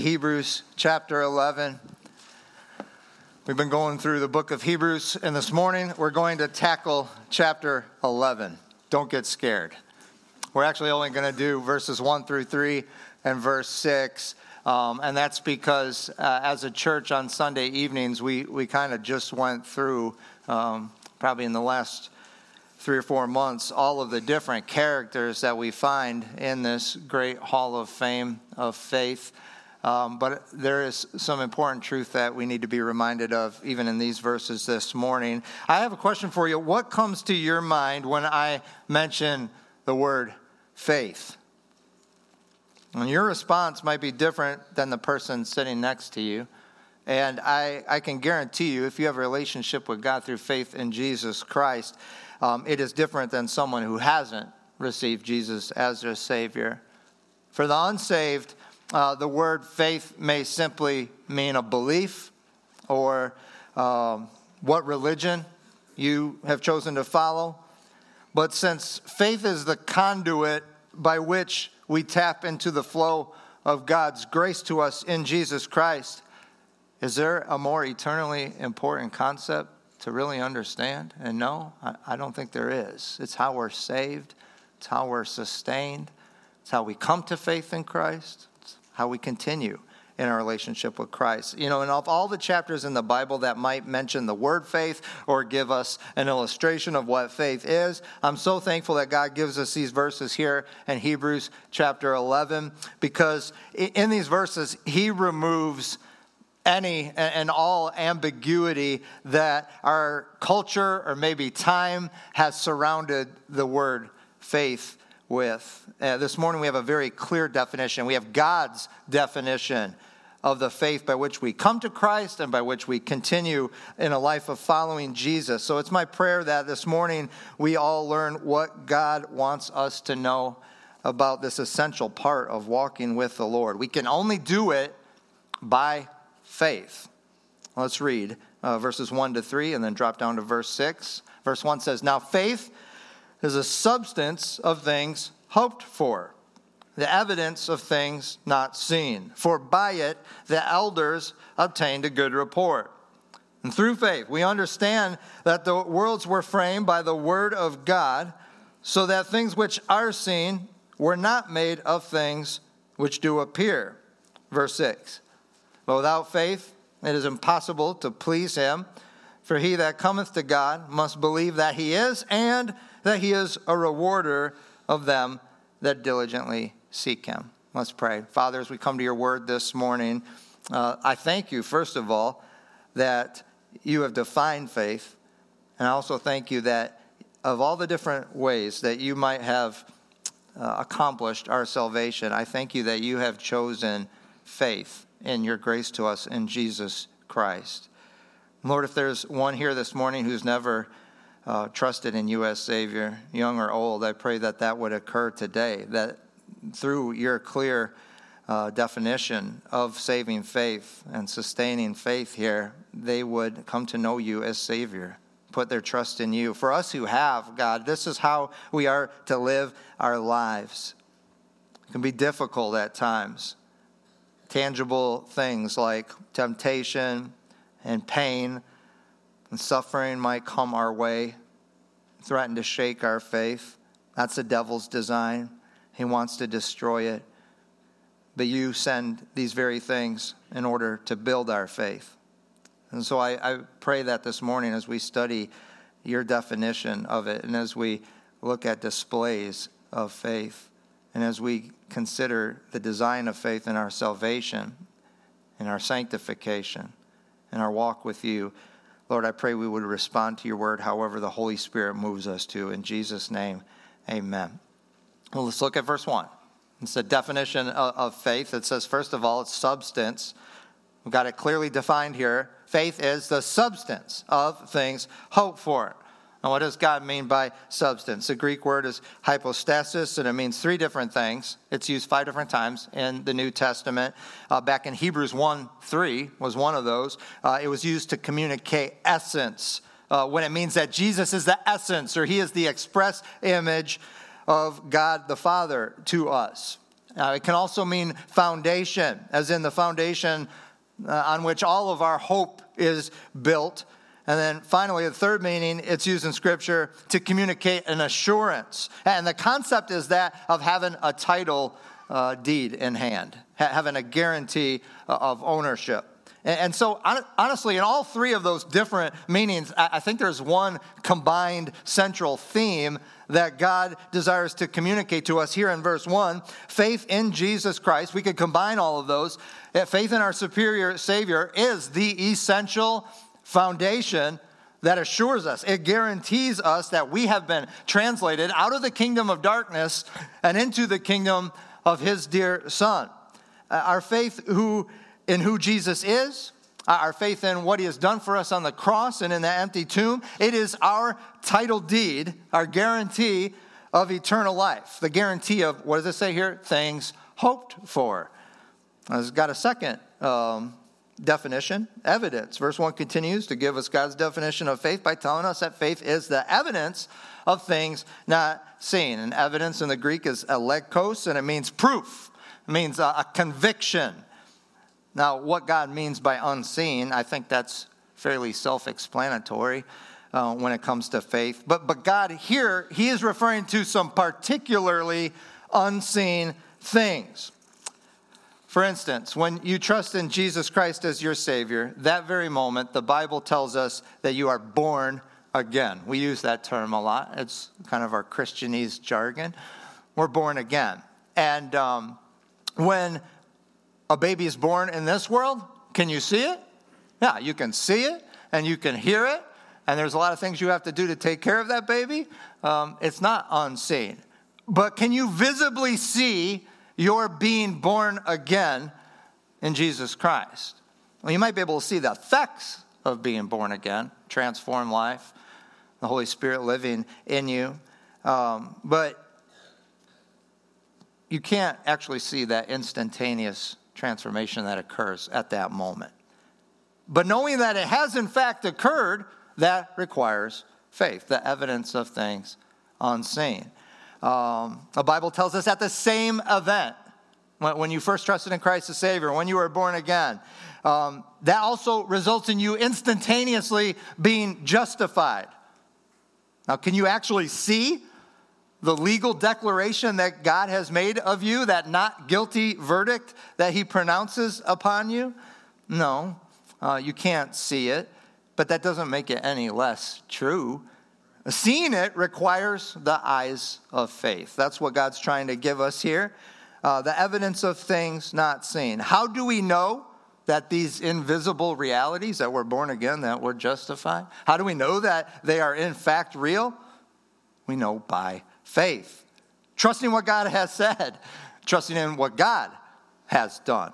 Hebrews chapter 11. We've been going through the book of Hebrews, and this morning we're going to tackle chapter 11. Don't get scared. We're actually only going to do verses 1 through 3 and verse 6. Um, and that's because uh, as a church on Sunday evenings, we, we kind of just went through, um, probably in the last three or four months, all of the different characters that we find in this great hall of fame of faith. Um, but there is some important truth that we need to be reminded of, even in these verses this morning. I have a question for you. What comes to your mind when I mention the word faith? And your response might be different than the person sitting next to you. And I, I can guarantee you, if you have a relationship with God through faith in Jesus Christ, um, it is different than someone who hasn't received Jesus as their Savior. For the unsaved, uh, the word faith may simply mean a belief or um, what religion you have chosen to follow. But since faith is the conduit by which we tap into the flow of God's grace to us in Jesus Christ, is there a more eternally important concept to really understand and know? I, I don't think there is. It's how we're saved, it's how we're sustained, it's how we come to faith in Christ how we continue in our relationship with Christ. You know, and of all the chapters in the Bible that might mention the word faith or give us an illustration of what faith is, I'm so thankful that God gives us these verses here in Hebrews chapter 11 because in these verses, He removes any and all ambiguity that our culture or maybe time has surrounded the word faith with. Uh, this morning we have a very clear definition. We have God's definition of the faith by which we come to Christ and by which we continue in a life of following Jesus. So it's my prayer that this morning we all learn what God wants us to know about this essential part of walking with the Lord. We can only do it by faith. Let's read uh, verses 1 to 3 and then drop down to verse 6. Verse 1 says, Now faith is a substance of things hoped for, the evidence of things not seen. For by it the elders obtained a good report. And through faith, we understand that the worlds were framed by the word of God, so that things which are seen were not made of things which do appear. Verse 6. But without faith, it is impossible to please him. For he that cometh to God must believe that he is, and that he is a rewarder of them that diligently seek him. Let's pray. Father, as we come to your word this morning, uh, I thank you, first of all, that you have defined faith. And I also thank you that of all the different ways that you might have uh, accomplished our salvation, I thank you that you have chosen faith in your grace to us in Jesus Christ. Lord, if there's one here this morning who's never uh, trusted in you as Savior, young or old, I pray that that would occur today, that through your clear uh, definition of saving faith and sustaining faith here, they would come to know you as Savior, put their trust in you. For us who have, God, this is how we are to live our lives. It can be difficult at times. Tangible things like temptation and pain and suffering might come our way, threaten to shake our faith. That's the devil's design. He wants to destroy it. But you send these very things in order to build our faith. And so I, I pray that this morning as we study your definition of it and as we look at displays of faith and as we consider the design of faith in our salvation, in our sanctification, in our walk with you, Lord, I pray we would respond to your word however the Holy Spirit moves us to. In Jesus' name, amen. Well, let's look at verse 1. It's a definition of, of faith. It says, first of all, it's substance. We've got it clearly defined here. Faith is the substance of things hoped for. Now, what does God mean by substance? The Greek word is hypostasis, and it means three different things. It's used five different times in the New Testament. Uh, back in Hebrews 1 3 was one of those. Uh, it was used to communicate essence, uh, when it means that Jesus is the essence or he is the express image of God the Father to us. it can also mean foundation, as in the foundation uh, on which all of our hope is built. And then finally, the third meaning, it's used in Scripture to communicate an assurance. And the concept is that of having a title uh, deed in hand, having a guarantee uh, of ownership. And so, honestly, in all three of those different meanings, I think there's one combined central theme that God desires to communicate to us here in verse 1 faith in Jesus Christ. We could combine all of those. Faith in our superior Savior is the essential foundation that assures us, it guarantees us that we have been translated out of the kingdom of darkness and into the kingdom of his dear Son. Uh, our faith who, in who Jesus is, uh, our faith in what he has done for us on the cross and in the empty tomb, it is our title deed, our guarantee of eternal life. The guarantee of, what does it say here? Things hoped for. It's got a second um, definition, evidence. Verse 1 continues to give us God's definition of faith by telling us that faith is the evidence of things not seen. And evidence in the Greek is elegkos, and it means proof, it means a, a conviction. Now, what God means by unseen, I think that's fairly self explanatory. Uh, when it comes to faith. But, but God here, He is referring to some particularly unseen things. For instance, when you trust in Jesus Christ as your Savior, that very moment, the Bible tells us that you are born again. We use that term a lot. It's kind of our Christianese jargon. We're born again. And um, when a baby is born in this world, can you see it? Yeah, you can see it and you can hear it. And there's a lot of things you have to do to take care of that baby. Um, it's not unseen. But can you visibly see you're being born again in Jesus Christ. Well, you might be able to see the effects of being born again, transformed life, the Holy Spirit living in you. Um, but you can't actually see that instantaneous transformation that occurs at that moment. But knowing that it has in fact occurred, that requires faith, the evidence of things unseen. Um, the Bible tells us at the same event, when you first trusted in Christ as Savior, when you were born again, um, that also results in you instantaneously being justified. Now, can you actually see the legal declaration that God has made of you, that not guilty verdict that He pronounces upon you? No, uh, you can't see it, but that doesn't make it any less true. Seeing it requires the eyes of faith. That's what God's trying to give us here. Uh, the evidence of things not seen. How do we know that these invisible realities, that we're born again, that we're justified? How do we know that they are in fact real? We know by faith. Trusting what God has said, trusting in what God has done.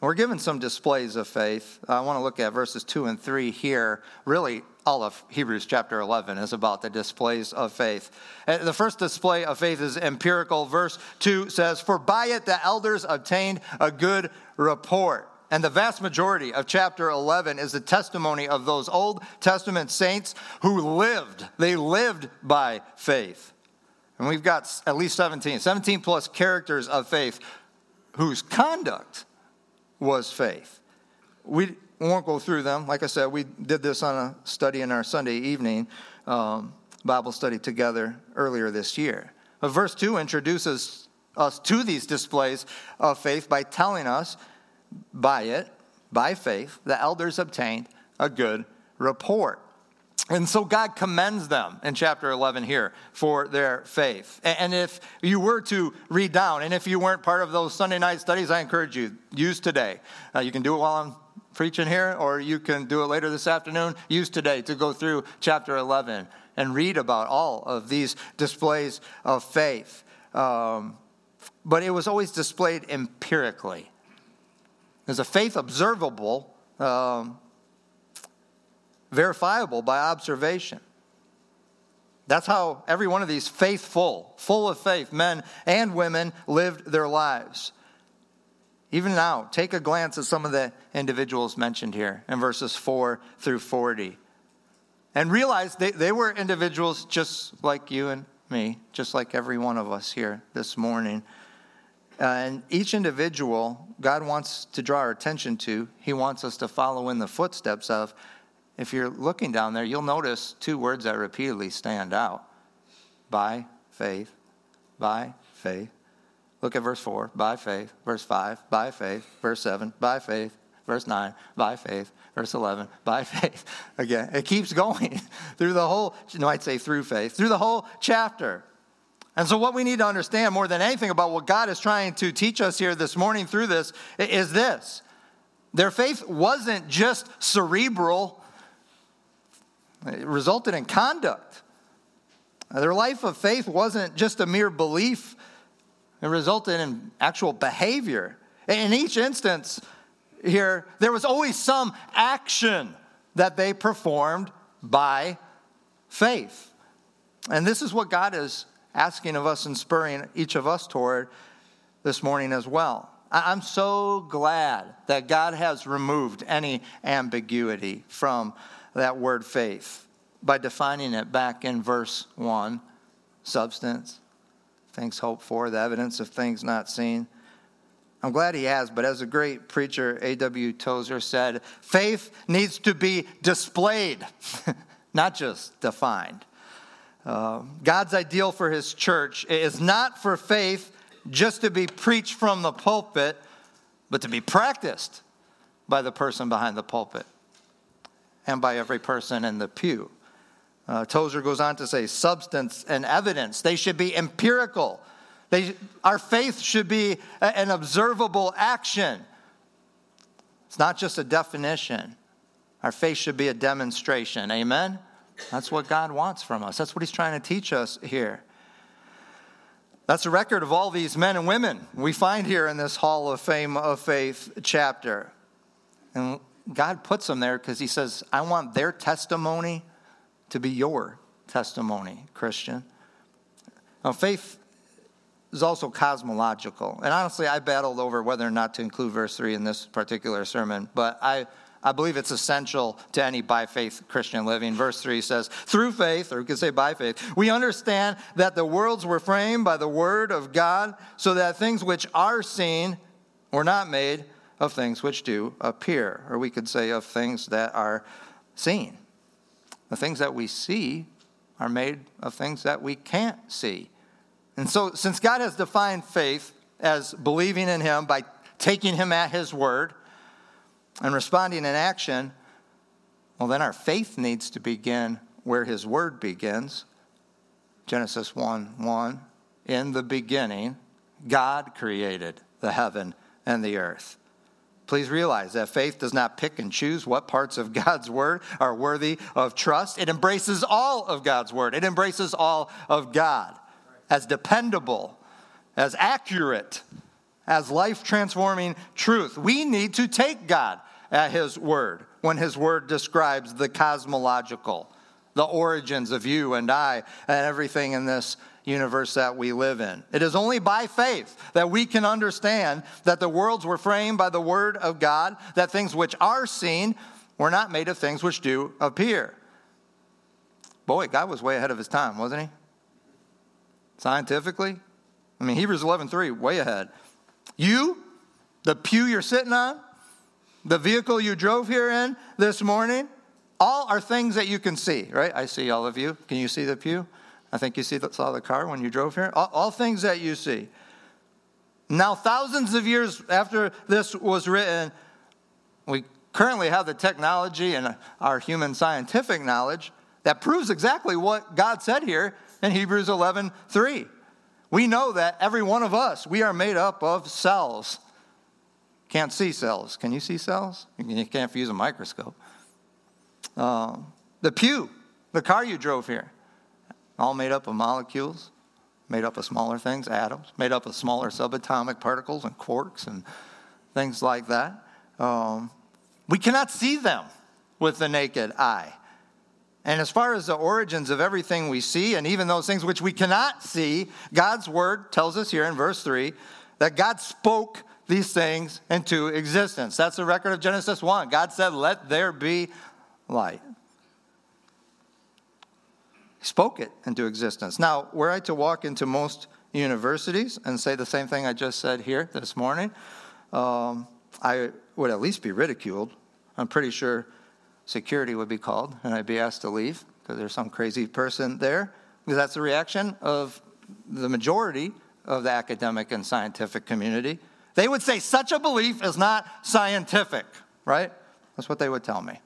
We're given some displays of faith. I want to look at verses 2 and 3 here. Really, all of Hebrews chapter 11 is about the displays of faith. Uh, the first display of faith is empirical. Verse 2 says, For by it the elders obtained a good report. And the vast majority of chapter 11 is the testimony of those Old Testament saints who lived. They lived by faith. And we've got at least 17, 17 plus characters of faith whose conduct was faith. We won't go through them. Like I said, we did this on a study in our Sunday evening um, Bible study together earlier this year. But verse 2 introduces us to these displays of faith by telling us by it, by faith, the elders obtained a good report. And so God commends them in chapter 11 here for their faith. And if you were to read down, and if you weren't part of those Sunday night studies, I encourage you, use today. Uh, you can do it while I'm preaching here, or you can do it later this afternoon. Use today to go through chapter 11 and read about all of these displays of faith. Um, but it was always displayed empirically. There's a faith observable, um, verifiable by observation. That's how every one of these faithful, full of faith men and women lived their lives. Even now, take a glance at some of the individuals mentioned here in verses 4 through 40. And realize they, they were individuals just like you and me, just like every one of us here this morning. And each individual, God wants to draw our attention to, He wants us to follow in the footsteps of. If you're looking down there, you'll notice two words that repeatedly stand out by faith, by faith. Look at verse 4, by faith. Verse 5, by faith. Verse 7, by faith. Verse 9, by faith. Verse 11, by faith. Again, it keeps going through the whole, you might say through faith, through the whole chapter. And so, what we need to understand more than anything about what God is trying to teach us here this morning through this is this their faith wasn't just cerebral, it resulted in conduct. Their life of faith wasn't just a mere belief, it resulted in actual behavior. In each instance here, there was always some action that they performed by faith. And this is what God is asking of us and spurring each of us toward this morning as well. I'm so glad that God has removed any ambiguity from that word faith by defining it back in verse 1 substance, things hoped for, the evidence of things not seen. I'm glad he has, but as a great preacher, A.W. Tozer said, faith needs to be displayed, not just defined. Uh, God's ideal for his church is not for faith just to be preached from the pulpit, but to be practiced by the person behind the pulpit and by every person in the pew. Uh, Tozer goes on to say substance and evidence, they should be empirical. They, our faith should be a, an observable action. It's not just a definition. Our faith should be a demonstration. Amen? That's what God wants from us. That's what He's trying to teach us here. That's a record of all these men and women we find here in this Hall of Fame of Faith chapter. And God puts them there because He says, I want their testimony to be your testimony, Christian. Now, faith is also cosmological. And honestly, I battled over whether or not to include verse 3 in this particular sermon, but I I believe it's essential to any by faith Christian living. Verse 3 says, Through faith, or we could say by faith, we understand that the worlds were framed by the word of God, so that things which are seen were not made of things which do appear. Or we could say of things that are seen. The things that we see are made of things that we can't see. And so, since God has defined faith as believing in Him by taking Him at His word, and responding in action, well, then our faith needs to begin where His Word begins. Genesis 1 1. In the beginning, God created the heaven and the earth. Please realize that faith does not pick and choose what parts of God's word are worthy of trust. It embraces all of God's word, it embraces all of God as dependable, as accurate, as life transforming truth. We need to take God at his word when his word describes the cosmological, the origins of you and I and everything in this universe that we live in. It is only by faith that we can understand that the worlds were framed by the word of God, that things which are seen were not made of things which do appear. Boy, God was way ahead of his time, wasn't he? Scientifically? I mean, Hebrews 11:3, way ahead. You, the pew you're sitting on, the vehicle you drove here in this morning, all are things that you can see, right? I see all of you. Can you see the pew? I think you see saw the car when you drove here. All, all things that you see. Now, thousands of years after this was written, we currently have the technology and our human scientific knowledge that proves exactly what God said here in Hebrews 11 3. We know that every one of us, we are made up of cells. Can't see cells. Can you see cells? You can't use a microscope. Uh, the pew, the car you drove here, all made up of molecules made up of smaller things, atoms, made up of smaller subatomic particles and quarks and things like that. Um, we cannot see them with the naked eye. And as far as the origins of everything we see, and even those things which we cannot see, God's word tells us here in verse 3 that God spoke these things into existence. That's the record of Genesis 1. God said, Let there be light. Spoke it into existence. Now, were I to walk into most universities and say the same thing I just said here this morning, um, I would at least be ridiculed. I'm pretty sure security would be called and I'd be asked to leave because there's some crazy person there. Because that's the reaction of the majority of the academic and scientific community. They would say such a belief is not scientific, right? That's what they would tell me.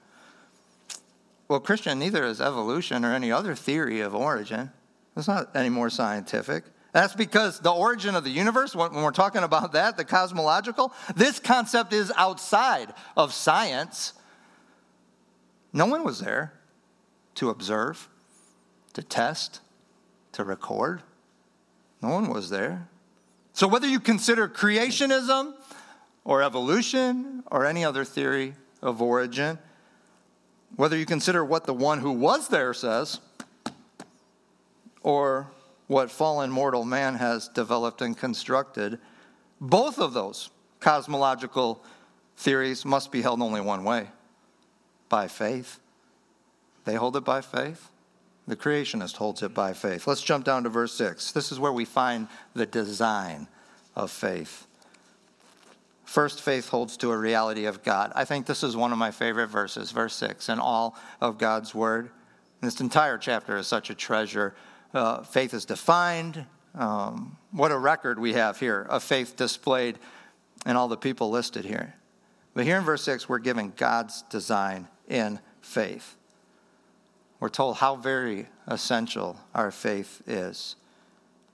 Well, Christian, neither is evolution or any other theory of origin. It's not any more scientific. That's because the origin of the universe, when we're talking about that, the cosmological, this concept is outside of science. No one was there to observe, to test, to record. No one was there. So, whether you consider creationism or evolution or any other theory of origin, whether you consider what the one who was there says, or what fallen mortal man has developed and constructed, both of those cosmological theories must be held only one way by faith. They hold it by faith. The creationist holds it by faith. Let's jump down to verse 6. This is where we find the design of faith. First, faith holds to a reality of God. I think this is one of my favorite verses, verse 6, in all of God's word. This entire chapter is such a treasure. Uh, faith is defined. Um, what a record we have here of faith displayed in all the people listed here. But here in verse 6, we're given God's design in faith we're told how very essential our faith is.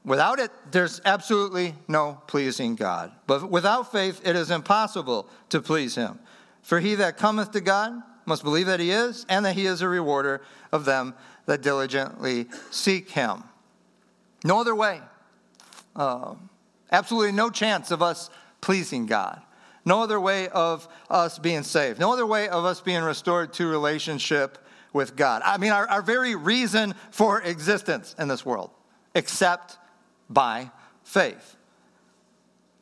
Without it, there's absolutely no pleasing God. But without faith, it is impossible to please Him. For he that cometh to God must believe that He is, and that He is a rewarder of them that diligently seek Him. No other way. Uh, absolutely no chance of us pleasing God. No other way of us being saved. No other way of us being restored to relationship with God. I mean, our, our very reason for existence in this world, except by faith.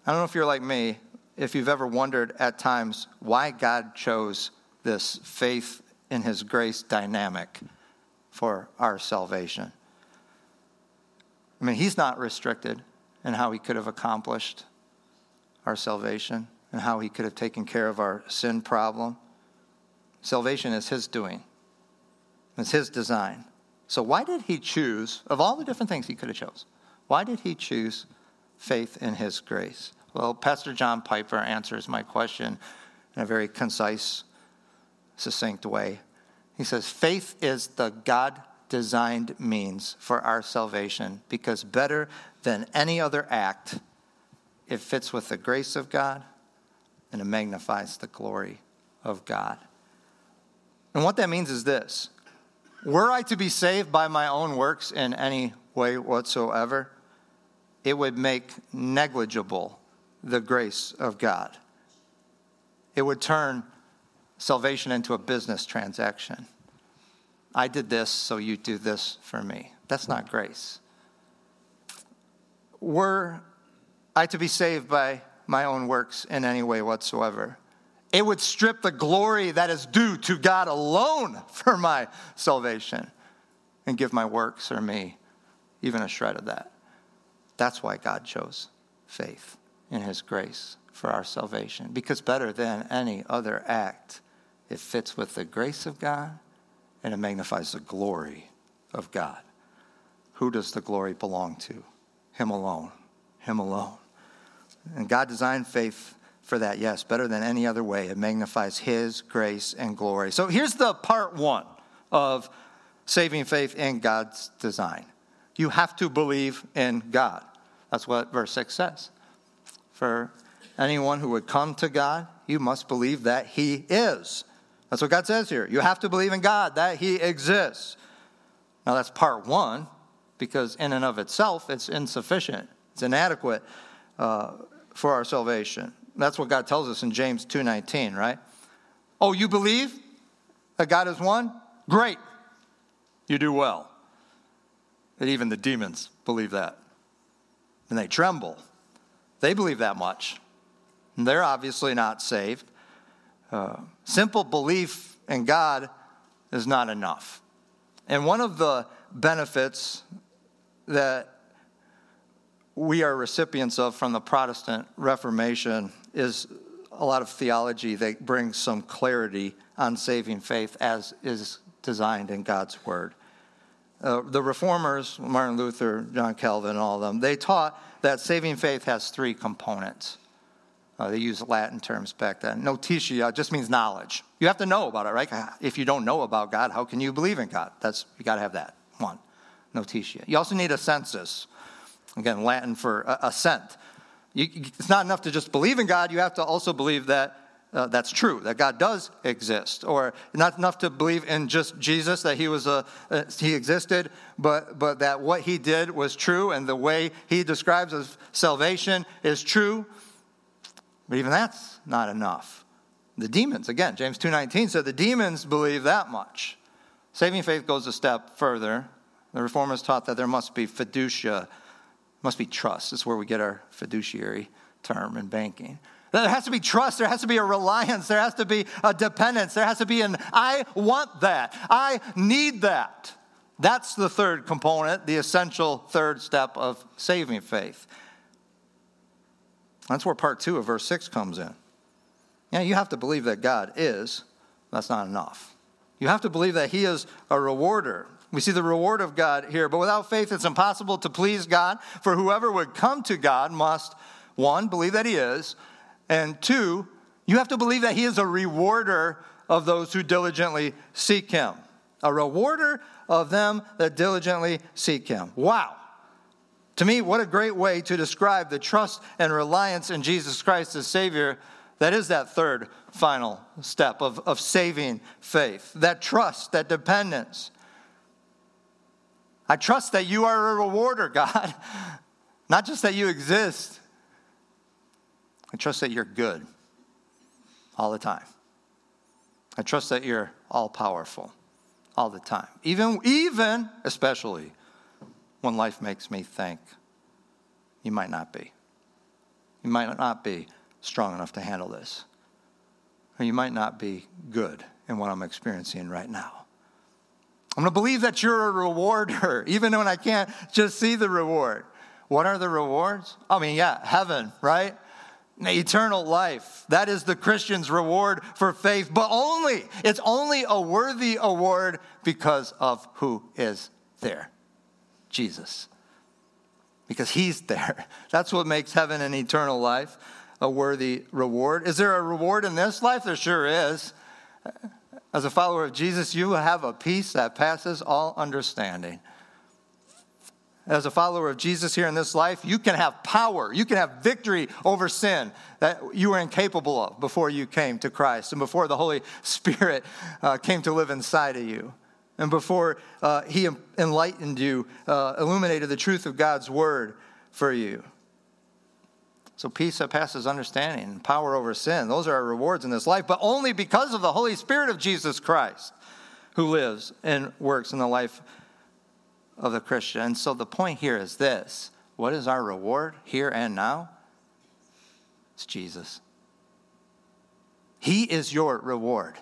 I don't know if you're like me, if you've ever wondered at times why God chose this faith in His grace dynamic for our salvation. I mean, He's not restricted in how He could have accomplished our salvation and how He could have taken care of our sin problem. Salvation is His doing. It's his design. So why did he choose, of all the different things he could have chose, why did he choose faith in his grace? Well, Pastor John Piper answers my question in a very concise, succinct way. He says, Faith is the God designed means for our salvation because better than any other act, it fits with the grace of God and it magnifies the glory of God. And what that means is this were I to be saved by my own works in any way whatsoever, it would make negligible the grace of God. It would turn salvation into a business transaction. I did this, so you do this for me. That's not grace. Were I to be saved by my own works in any way whatsoever, it would strip the glory that is due to God alone for my salvation and give my works or me even a shred of that. That's why God chose faith in His grace for our salvation. Because better than any other act, it fits with the grace of God and it magnifies the glory of God. Who does the glory belong to? Him alone. Him alone. And God designed faith for that, yes, better than any other way. It magnifies His grace and glory. So here's the part one of saving faith in God's design. You have to believe in God. That's what verse 6 says. For anyone who would come to God, you must believe that He is. That's what God says here. You have to believe in God, that He exists. Now, that's part one, because in and of itself, it's insufficient, it's inadequate uh, for our salvation. That's what God tells us in James 2:19, right? Oh, you believe that God is one? Great. You do well. That even the demons believe that. And they tremble. They believe that much. And they're obviously not saved. Uh, simple belief in God is not enough. And one of the benefits that we are recipients of from the Protestant Reformation is a lot of theology that brings some clarity on saving faith as is designed in God's Word. Uh, the reformers, Martin Luther, John Calvin, all of them, they taught that saving faith has three components. Uh, they used Latin terms back then. Notitia just means knowledge. You have to know about it, right? If you don't know about God, how can you believe in God? That's you got to have that one. Notitia. You also need assensus. Again, Latin for assent. You, it's not enough to just believe in God. You have to also believe that uh, that's true, that God does exist, or not enough to believe in just Jesus that he was a uh, he existed, but but that what he did was true, and the way he describes as salvation is true. But even that's not enough. The demons, again, James 2:19 said the demons believe that much. Saving faith goes a step further. The reformers taught that there must be fiducia, must be trust. That's where we get our fiduciary term in banking. There has to be trust. There has to be a reliance. There has to be a dependence. There has to be an I want that. I need that. That's the third component, the essential third step of saving faith. That's where part two of verse six comes in. Yeah, you have to believe that God is. That's not enough. You have to believe that He is a rewarder. We see the reward of God here, but without faith, it's impossible to please God. For whoever would come to God must, one, believe that He is, and two, you have to believe that He is a rewarder of those who diligently seek Him. A rewarder of them that diligently seek Him. Wow. To me, what a great way to describe the trust and reliance in Jesus Christ as Savior. That is that third final step of, of saving faith. That trust, that dependence. I trust that you are a rewarder, God. Not just that you exist, I trust that you're good all the time. I trust that you're all powerful all the time. Even, even, especially when life makes me think you might not be. You might not be strong enough to handle this. Or you might not be good in what I'm experiencing right now. I'm going to believe that you're a rewarder, even when I can't just see the reward. What are the rewards? I mean, yeah, heaven, right? Eternal life. That is the Christian's reward for faith, but only, it's only a worthy award because of who is there Jesus. Because he's there. That's what makes heaven and eternal life a worthy reward. Is there a reward in this life? There sure is. As a follower of Jesus, you have a peace that passes all understanding as a follower of Jesus here in this life, you can have power. You can have victory over sin that you were incapable of before you came to Christ and before the Holy Spirit uh, came to live inside of you. And before uh, He enlightened you, uh, illuminated the truth of God's Word for you. So, peace that passes understanding and power over sin, those are our rewards in this life, but only because of the Holy Spirit of Jesus Christ who lives and works in the life of the Christian. So the point here is this what is our reward here and now? It's Jesus. He is your reward.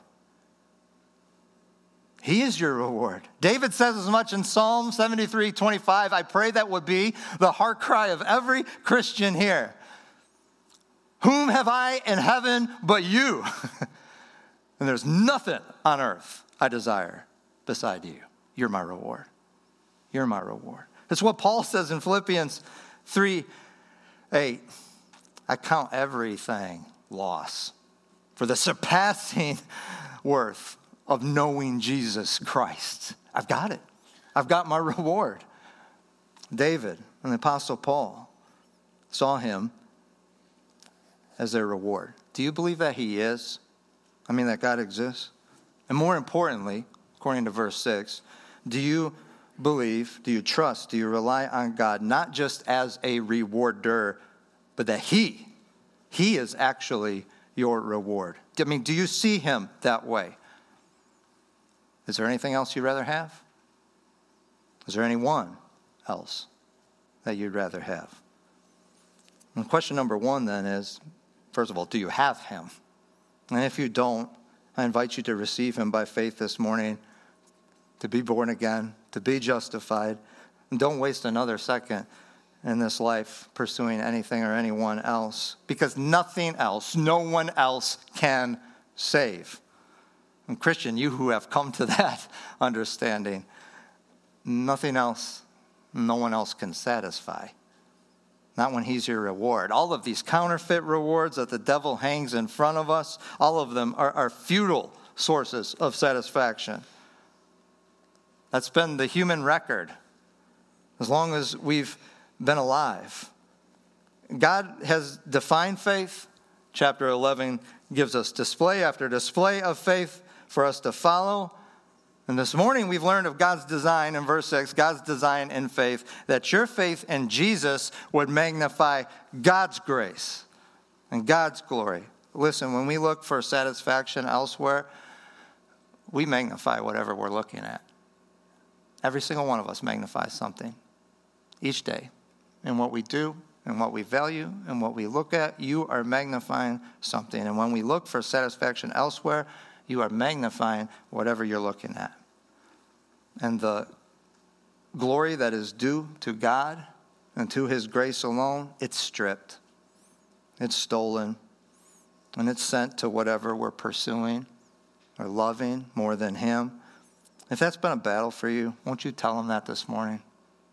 He is your reward. David says as much in Psalm 73 25. I pray that would be the heart cry of every Christian here. Whom have I in heaven but you? and there's nothing on earth I desire beside you. You're my reward. You're my reward. That's what Paul says in Philippians 3 8. I count everything loss for the surpassing worth of knowing Jesus Christ. I've got it. I've got my reward. David and the Apostle Paul saw him as their reward. Do you believe that he is? I mean, that God exists? And more importantly, according to verse 6, do you believe, do you trust, do you rely on God, not just as a rewarder, but that He, He is actually your reward? I mean, do you see Him that way? Is there anything else you'd rather have? Is there anyone else that you'd rather have? And question number one then is first of all, do you have Him? And if you don't, I invite you to receive Him by faith this morning, to be born again, to be justified. And don't waste another second in this life pursuing anything or anyone else, because nothing else, no one else can save. And Christian, you who have come to that understanding, nothing else, no one else can satisfy. Not when he's your reward. All of these counterfeit rewards that the devil hangs in front of us, all of them are, are futile sources of satisfaction. That's been the human record as long as we've been alive. God has defined faith. Chapter 11 gives us display after display of faith for us to follow. And this morning we've learned of God's design in verse 6, God's design in faith, that your faith in Jesus would magnify God's grace and God's glory. Listen, when we look for satisfaction elsewhere, we magnify whatever we're looking at. Every single one of us magnifies something each day. In what we do, and what we value, and what we look at, you are magnifying something. And when we look for satisfaction elsewhere, you are magnifying whatever you're looking at. And the glory that is due to God and to His grace alone, it's stripped, it's stolen, and it's sent to whatever we're pursuing or loving more than Him. If that's been a battle for you, won't you tell him that this morning?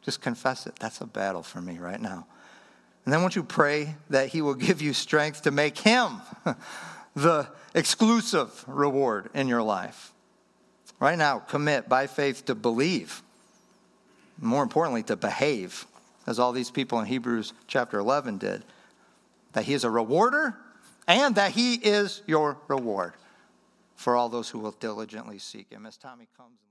Just confess it. That's a battle for me right now. And then won't you pray that he will give you strength to make him the exclusive reward in your life? Right now, commit by faith to believe. More importantly, to behave, as all these people in Hebrews chapter 11 did. That he is a rewarder and that he is your reward for all those who will diligently seek him. As Tommy comes.